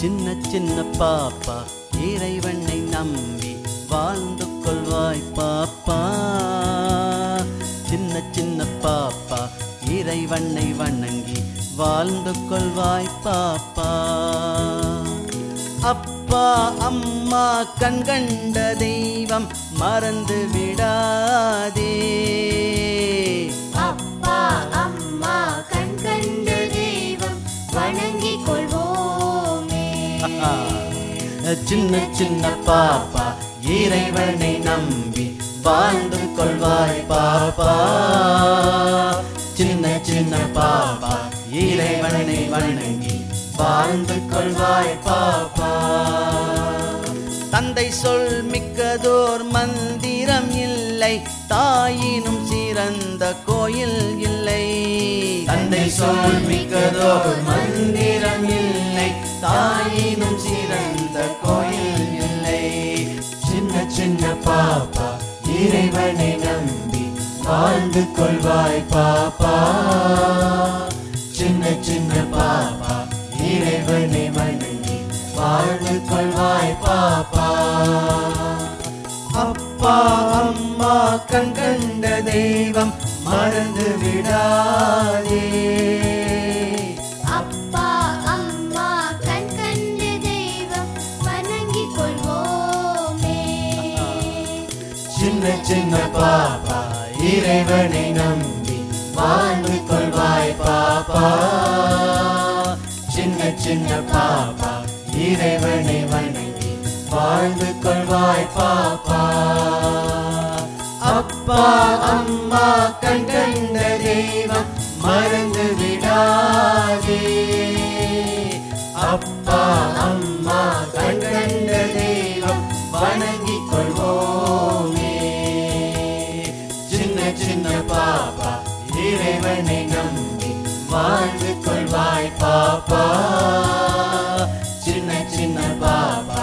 சின்ன சின்ன பாப்பா இறைவனை நம்பி வாழ்ந்து கொள்வாய் பாப்பா. சின்ன சின்ன பாப்பா இறைவனை வணங்கி வாழ்ந்து கொள்வாய் பாப்பா. அப்பா அம்மா கண்கண்ட தெய்வம் மறந்து விடாதே. சின்ன சின்ன பாப்பா இறைவனை நம்பி வாழ்ந்து கொள்வாய் பாப்பா. சின்ன சின்ன பாப்பா இறைவனை வணங்கி வாழ்ந்து கொள்வாய் பாப்பா. தந்தை சொல் மிக்கதோர் மந்திரம் இல்லை தாயினும் சிறந்த கோயில் இல்லை. தந்தை சொல் மிக்கதோர் மந்திரம் இல்லை தாயினும் சிறந்த இறைவனை நம்பி வாழ்ந்து கொள்வாய் பாப்பா. சின்ன சின்ன பாப்பா இறைவனை வணங்கி வாழ்ந்து கொள்வாய் பாப்பா. அப்பா அம்மா கண்கண்ட தெய்வம் மறந்து விடாதே. சின்ன பாப்பா இறைவனை நம்பி வாழ்ந்து கொள்வாய் பாப்பா. சின்ன சின்ன பாப்பா இறைவனை வணங்கி வாழ்ந்து கொள்வாய் பாப்பா. அப்பா அம்மா கண்ட தெய்வம் மறந்து வாழ்ந்து கொள்வாய் பாப்பா. சின்ன சின்ன பாப்பா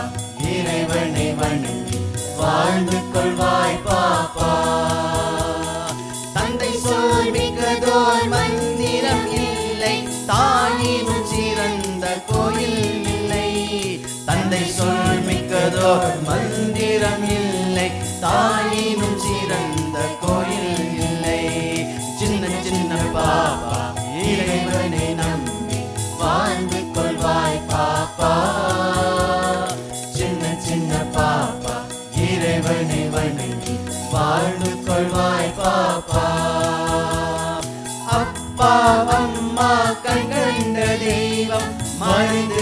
இறைவனை வணங்கி வாழ்ந்து கொள்வாய் பாப்பா. தந்தை சொல் மிக்கதோர் மந்திரம் இல்லை தாயினும் சிறந்த கோயில் இல்லை. தந்தை சொல் மிக்கதோர் மந்திரம் இல்லை தாயினும் சிறந்த தேவனை நம்பி வாழ்ந்து கொள்வாய் பாப்பா. சின்ன சின்ன பாப்பா இறைவனை வணங்கி வாழ்ந்து கொள்வாய் பாப்பா. அப்பா அம்மா கண்கண்ட தெய்வம் மனித